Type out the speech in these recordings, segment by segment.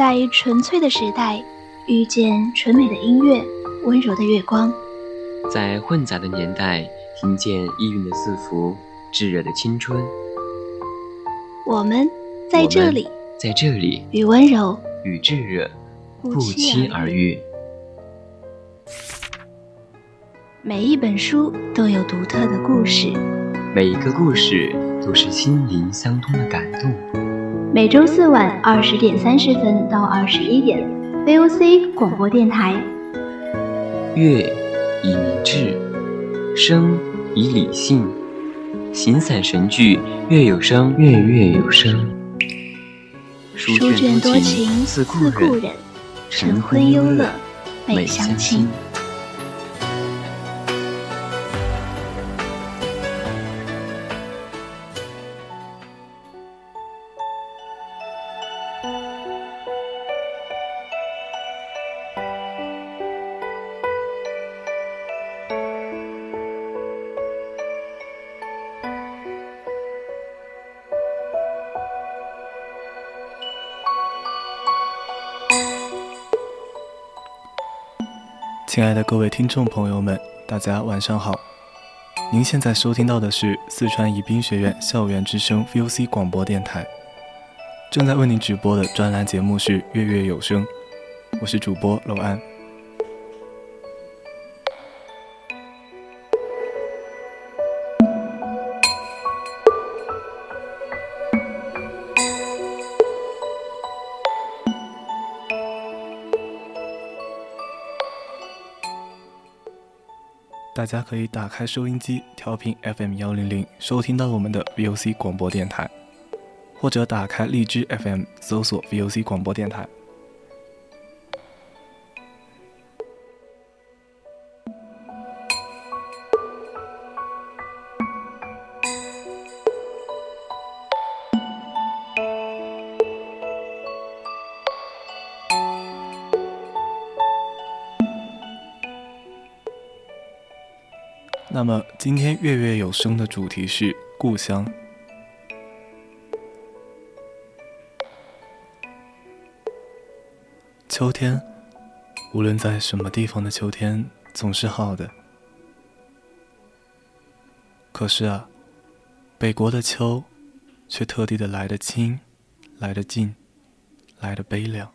在纯粹的时代，遇见纯美的音乐，温柔的月光；在混杂的年代，听见意蕴的字符，炙热的青春。我们在这里，在这里，与温柔与炙热不期而遇。每一本书都有独特的故事，每一个故事都是心灵相通的感动。每周四晚二十点三十分到二十一点，VOC 广播电台。乐以明志，声以理性，形散神聚，乐有声，乐乐有声。书卷多情自故人，晨昏忧乐每相亲。爱的各位听众朋友们，大家晚上好。您现在收听到的是四川宜宾学院校园之声 VOC 广播电台，正在为您直播的专栏节目是《月月有声》，我是主播楼安。大家可以打开收音机，调频 FM 幺零零，收听到我们的 VOC 广播电台，或者打开荔枝 FM，搜索 VOC 广播电台。那么今天月月有声的主题是故乡。秋天，无论在什么地方的秋天总是好的。可是啊，北国的秋，却特地的来得清，来得近，来得悲凉。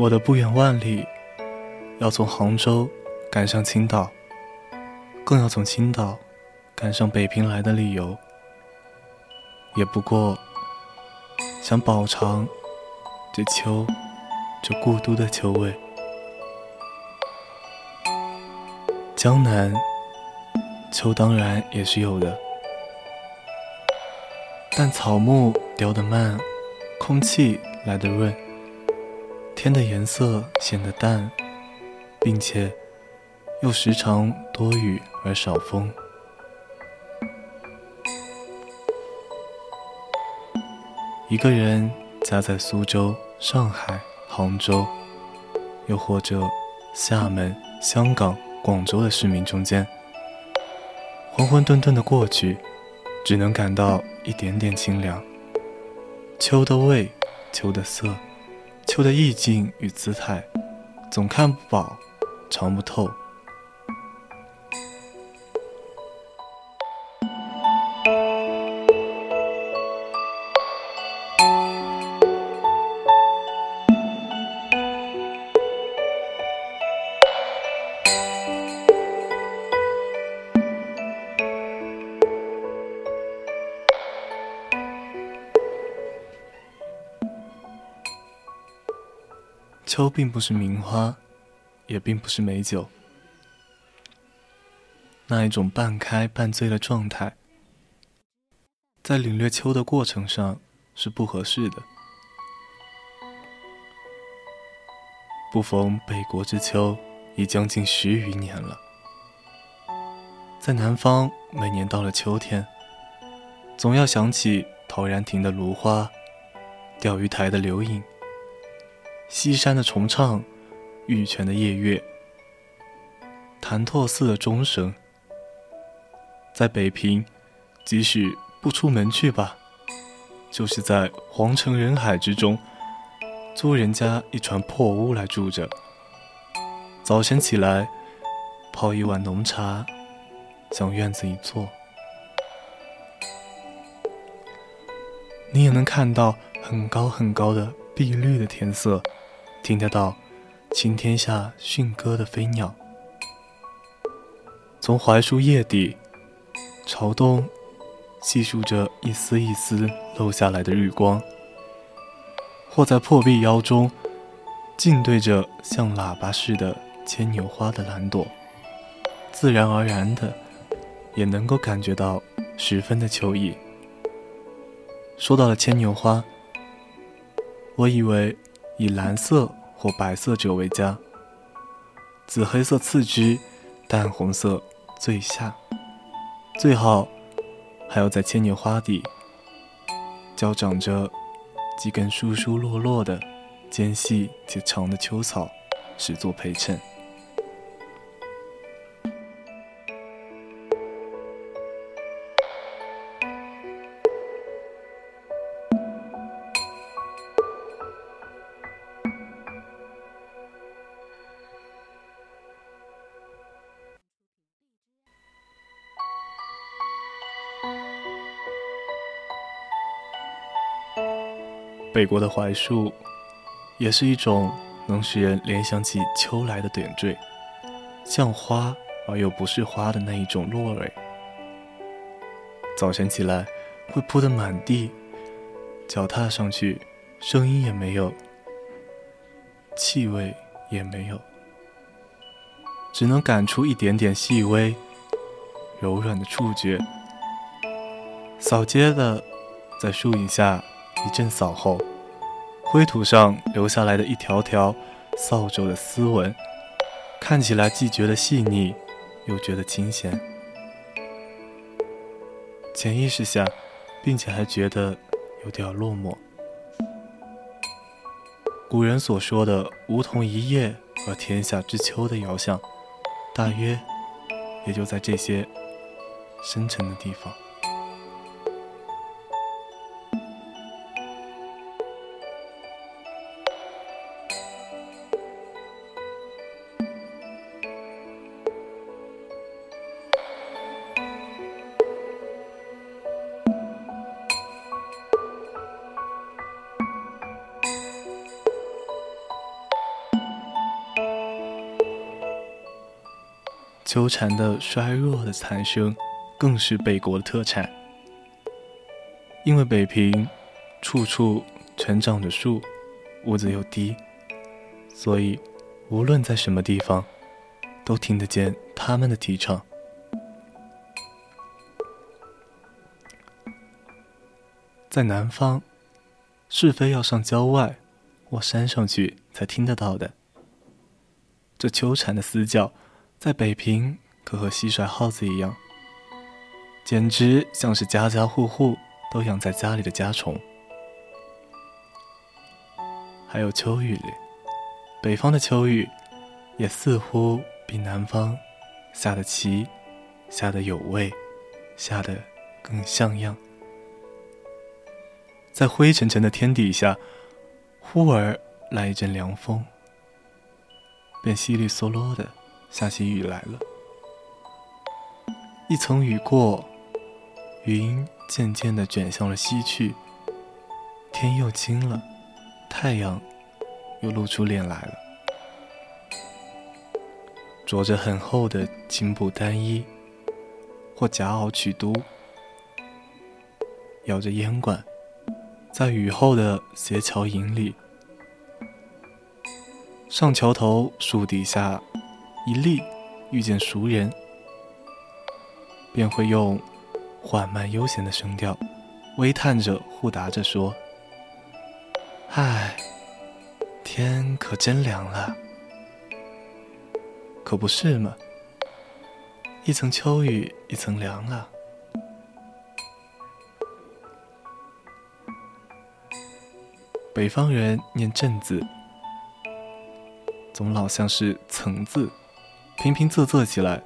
我的不远万里，要从杭州赶上青岛，更要从青岛赶上北平来的理由，也不过想饱尝这秋，这故都的秋味。江南秋当然也是有的，但草木凋得慢，空气来得润。天的颜色显得淡，并且又时常多雨而少风。一个人夹在苏州、上海、杭州，又或者厦门、香港、广州的市民中间，浑浑沌沌的过去，只能感到一点点清凉。秋的味，秋的色。秋的意境与姿态，总看不饱，尝不透。秋并不是名花，也并不是美酒，那一种半开半醉的状态，在领略秋的过程上是不合适的。不逢北国之秋，已将近十余年了。在南方，每年到了秋天，总要想起陶然亭的芦花，钓鱼台的柳影，西山的重唱，玉泉的夜月，潭柘寺的钟声。在北平，即使不出门去吧，就是在皇城人海之中，租人家一船破屋来住着。早晨起来，泡一碗浓茶，向院子一坐，你也能看到很高很高的碧绿的天色，听得到青天下驯歌的飞鸟，从槐树叶底。朝东，细数着一丝一丝漏下来的日光，或在破壁腰中，静对着像喇叭似的牵牛花的蓝朵，自然而然的，也能够感觉到十分的秋意。说到了牵牛花，我以为以蓝色或白色者为佳，紫黑色次之，淡红色最下。最好还要在千年花底，交长着几根疏疏落落的、尖细且长的秋草，始作陪衬。北国的槐树，也是一种能使人联想起秋来的点缀，像花而又不是花的那一种落蕊。早晨起来，会铺得满地，脚踏上去，声音也没有，气味也没有，只能感出一点点细微、柔软的触觉。扫街的，在树影下。一阵扫后，灰土上留下来的一条条扫帚的丝纹，看起来既觉得细腻，又觉得清闲。潜意识下，并且还觉得有点落寞。古人所说的“梧桐一叶而天下之秋”的遥想，大约也就在这些深沉的地方。秋蝉的衰弱的残声，更是北国的特产。因为北平处处成长着树，屋子又低，所以无论在什么地方，都听得见他们的啼唱。在南方，是非要上郊外或山上去才听得到的。这秋蝉的嘶叫。在北平，可和蟋蟀、耗子一样，简直像是家家户户都养在家里的家虫。还有秋雨里，北方的秋雨也似乎比南方下的齐，下的有味，下的更像样。在灰沉沉的天底下，忽而来一阵凉风，便稀里嗦啰的。下起雨来了，一层雨过，云渐渐地卷向了西去，天又晴了，太阳又露出脸来了。着着很厚的青布单衣，或夹袄曲都，摇着烟管，在雨后的斜桥影里，上桥头树底下。一立，遇见熟人，便会用缓慢悠闲的声调，微叹着互答着说：“唉，天可真凉了，可不是嘛？一层秋雨一层凉了。”北方人念正字，总老像是层字，平平仄仄起来，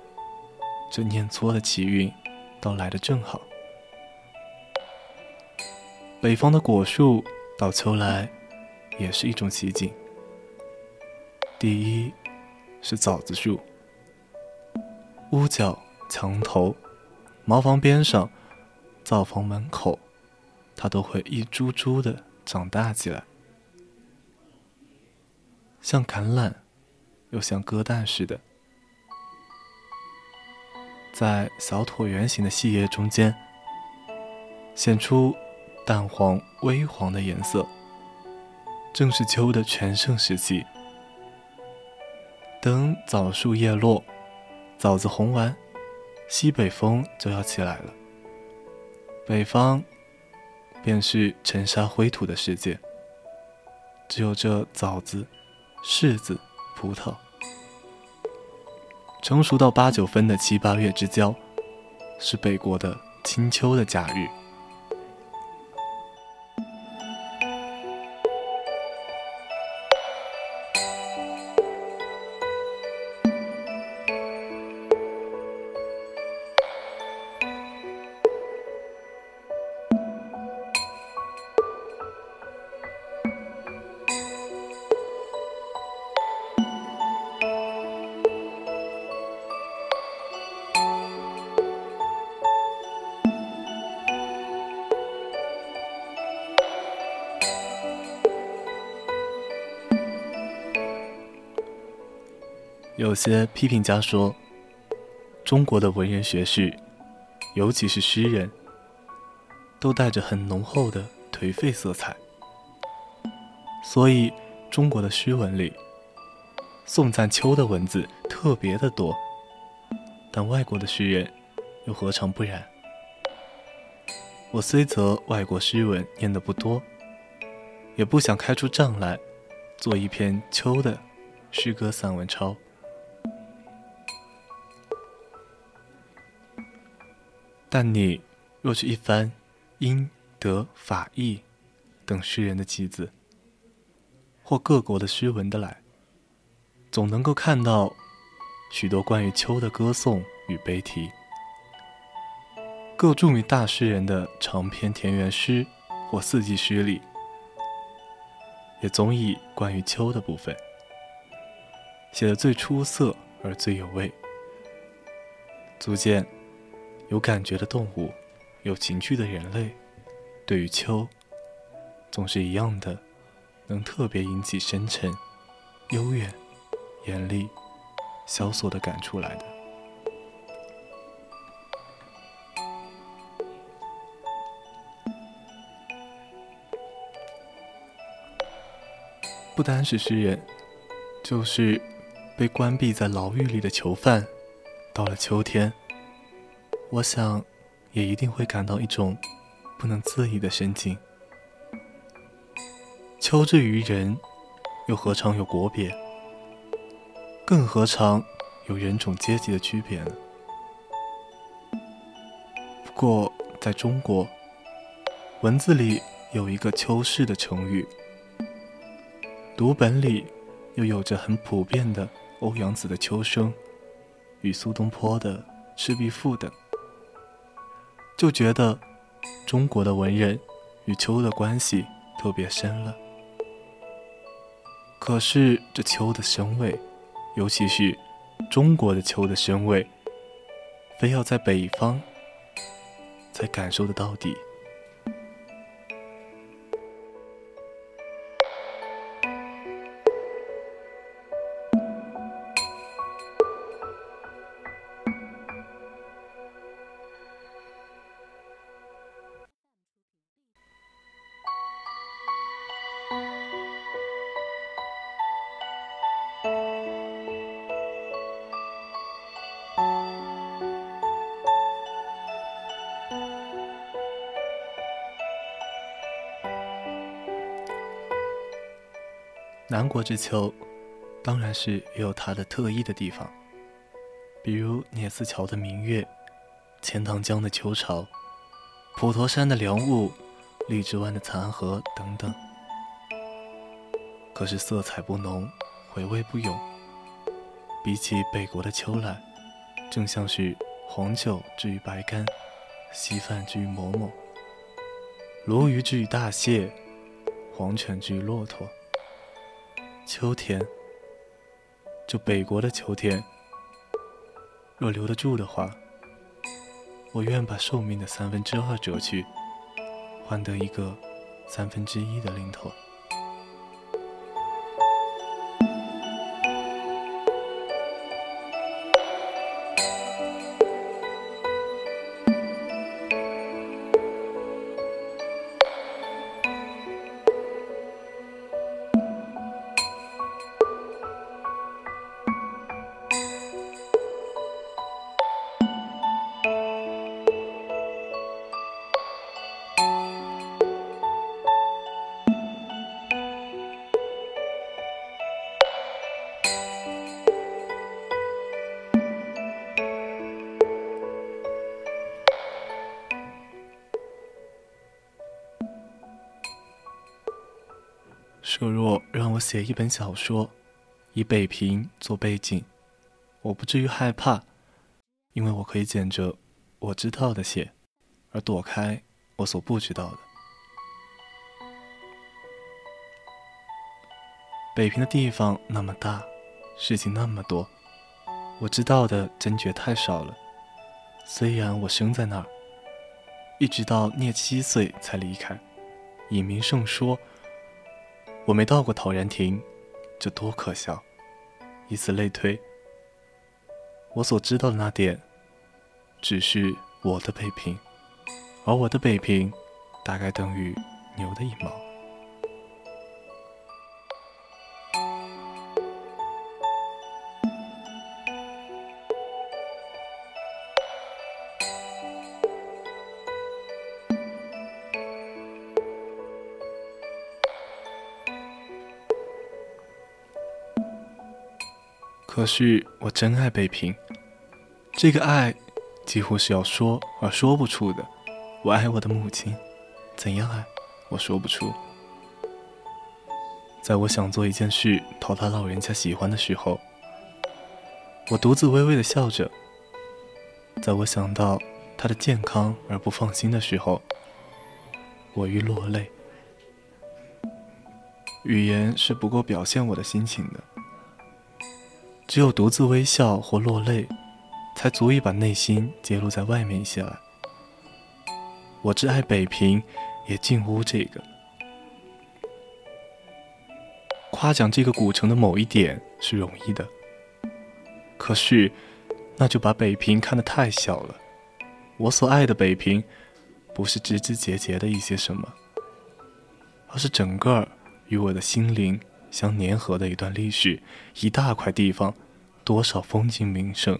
这念错的奇韵倒来得正好。北方的果树到秋来也是一种奇景。第一是枣子树，屋角、墙头、茅房边上、灶房门口，它都会一株株的。长大起来，像橄榄，又像鸽蛋似的，在小椭圆形的细叶中间，显出淡黄、微黄的颜色。正是秋的全盛时期。等枣树叶落，枣子红完，西北风就要起来了。北方。便是尘沙灰土的世界，只有这枣子、柿子、葡萄，成熟到八九分的七八月之交，是北国的清秋的假日。有些批评家说，中国的文人学士，尤其是诗人，都带着很浓厚的颓废色彩。所以，中国的诗文里，颂赞秋的文字特别的多。但外国的诗人，又何尝不然？我虽则外国诗文念得不多，也不想开出账来，做一篇秋的诗歌散文抄。但你若是一番英、德、法、意等诗人的集子，或各国的诗文的来，总能够看到许多关于秋的歌颂与悲啼。各著名大诗人的长篇田园诗或四季诗里，也总以关于秋的部分写得最出色而最有味，足见。有感觉的动物，有情趣的人类，对于秋，总是一样的，能特别引起深沉、悠远、严厉、萧索的感触来的。不单是诗人，就是被关闭在牢狱里的囚犯，到了秋天。我想，也一定会感到一种不能自已的深情。秋之于人，又何尝有国别？更何尝有人种阶级的区别呢？不过，在中国，文字里有一个“秋氏”的成语，读本里又有着很普遍的欧阳子的《秋声》与苏东坡的《赤壁赋》等。就觉得中国的文人与秋的关系特别深了。可是这秋的深味，尤其是中国的秋的深味，非要在北方才感受得到底。南国之秋，当然是也有它的特异的地方，比如聂四桥的明月、钱塘江的秋潮、普陀山的凉雾、荔枝湾的残荷等等。可是色彩不浓，回味不永。比起北国的秋来，正像是黄酒之于白干，稀饭之于馍馍，鲈鱼之于大蟹，黄犬之于骆驼。秋天，就北国的秋天，若留得住的话，我愿把寿命的三分之二折去，换得一个三分之一的零头。若若让我写一本小说，以北平做背景，我不至于害怕，因为我可以捡着我知道的写，而躲开我所不知道的。北平的地方那么大，事情那么多，我知道的真觉太少了。虽然我生在那儿，一直到廿七岁才离开，以名胜说。我没到过陶然亭，这多可笑！以此类推，我所知道的那点，只是我的北平，而我的北平，大概等于牛的一毛。可是我真爱北平，这个爱几乎是要说而说不出的。我爱我的母亲，怎样爱，我说不出。在我想做一件事讨他老人家喜欢的时候，我独自微微的笑着；在我想到他的健康而不放心的时候，我欲落泪。语言是不够表现我的心情的。只有独自微笑或落泪，才足以把内心揭露在外面一些来。我挚爱北平，也近乎这个。夸奖这个古城的某一点是容易的，可是那就把北平看得太小了。我所爱的北平，不是枝枝节节的一些什么，而是整个与我的心灵。相粘合的一段历史，一大块地方，多少风景名胜。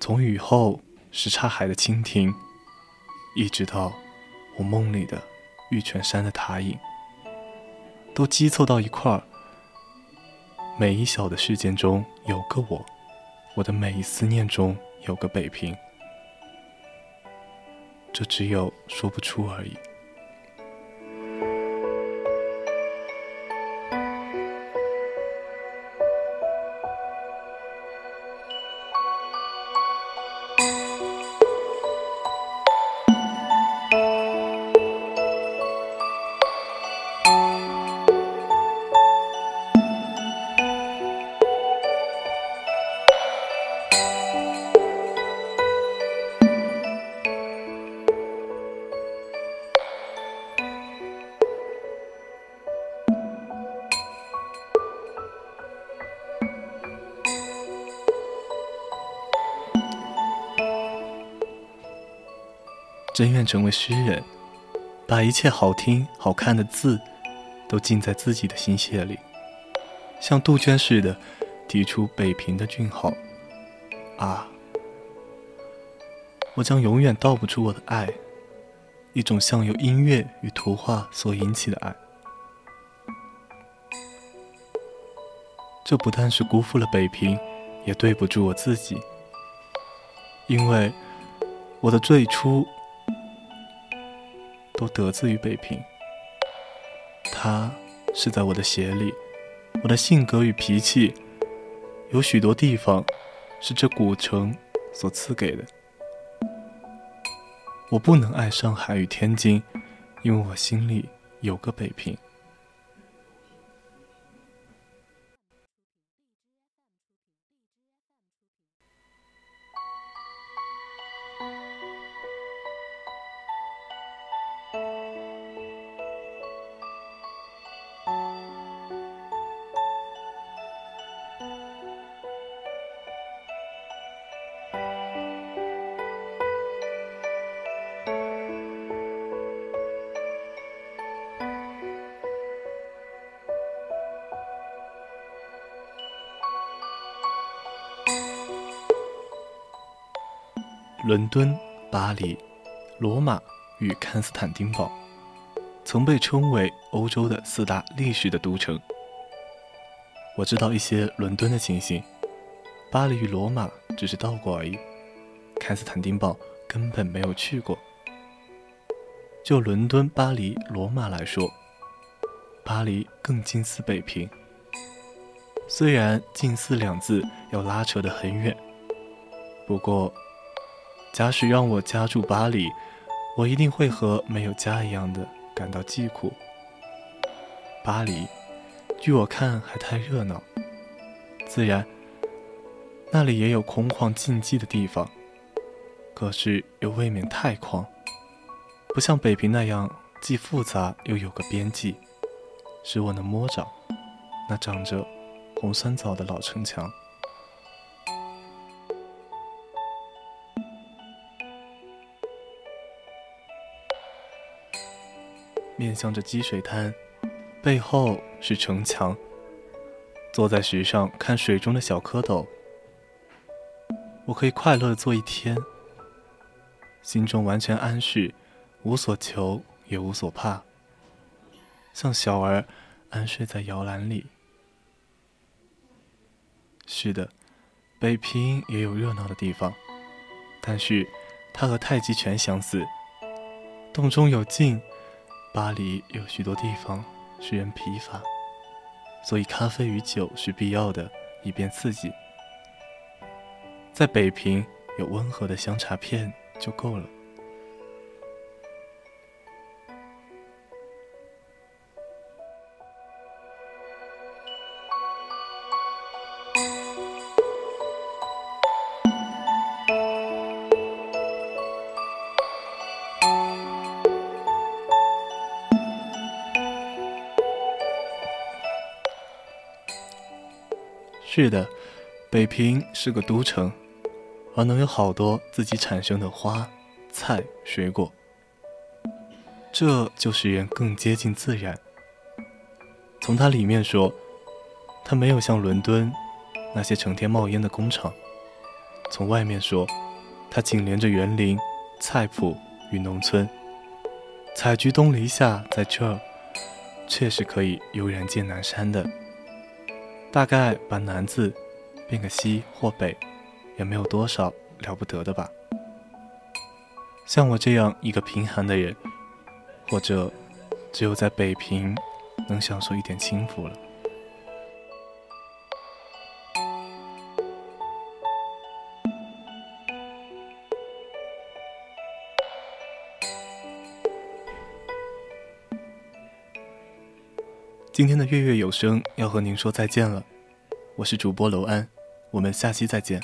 从雨后什刹海的蜻蜓，一直到我梦里的玉泉山的塔影，都积凑到一块儿。每一小的事件中有个我，我的每一思念中有个北平，这只有说不出而已。真愿成为诗人，把一切好听、好看的字，都浸在自己的心血里，像杜鹃似的，提出北平的俊号。啊，我将永远道不出我的爱，一种像由音乐与图画所引起的爱。这不但是辜负了北平，也对不住我自己，因为我的最初。都得自于北平，他是在我的鞋里，我的性格与脾气，有许多地方是这古城所赐给的。我不能爱上海与天津，因为我心里有个北平。伦敦、巴黎、罗马与康斯坦丁堡，曾被称为欧洲的四大历史的都城。我知道一些伦敦的情形，巴黎与罗马只是到过而已，康斯坦丁堡根本没有去过。就伦敦、巴黎、罗马来说，巴黎更近似北平。虽然“近似”两字要拉扯得很远，不过。假使让我家住巴黎，我一定会和没有家一样的感到寂苦。巴黎，据我看还太热闹。自然，那里也有空旷静寂的地方，可是又未免太旷，不像北平那样既复杂又有个边际，使我能摸着那长着红酸枣的老城墙。面向着积水滩，背后是城墙。坐在石上看水中的小蝌蚪，我可以快乐坐一天，心中完全安适，无所求也无所怕，像小儿安睡在摇篮里。是的，北平也有热闹的地方，但是它和太极拳相似，洞中有镜。巴黎有许多地方使人疲乏，所以咖啡与酒是必要的，以便刺激。在北平有温和的香茶片就够了。是的，北平是个都城，而能有好多自己产生的花、菜、水果，这就使人更接近自然。从它里面说，它没有像伦敦那些成天冒烟的工厂；从外面说，它紧连着园林、菜圃与农村。采菊东篱下，在这儿，确实可以悠然见南山的。大概把“南”字变个“西”或“北”，也没有多少了不得的吧。像我这样一个贫寒的人，或者只有在北平能享受一点清福了。今天的月月有声要和您说再见了，我是主播楼安，我们下期再见。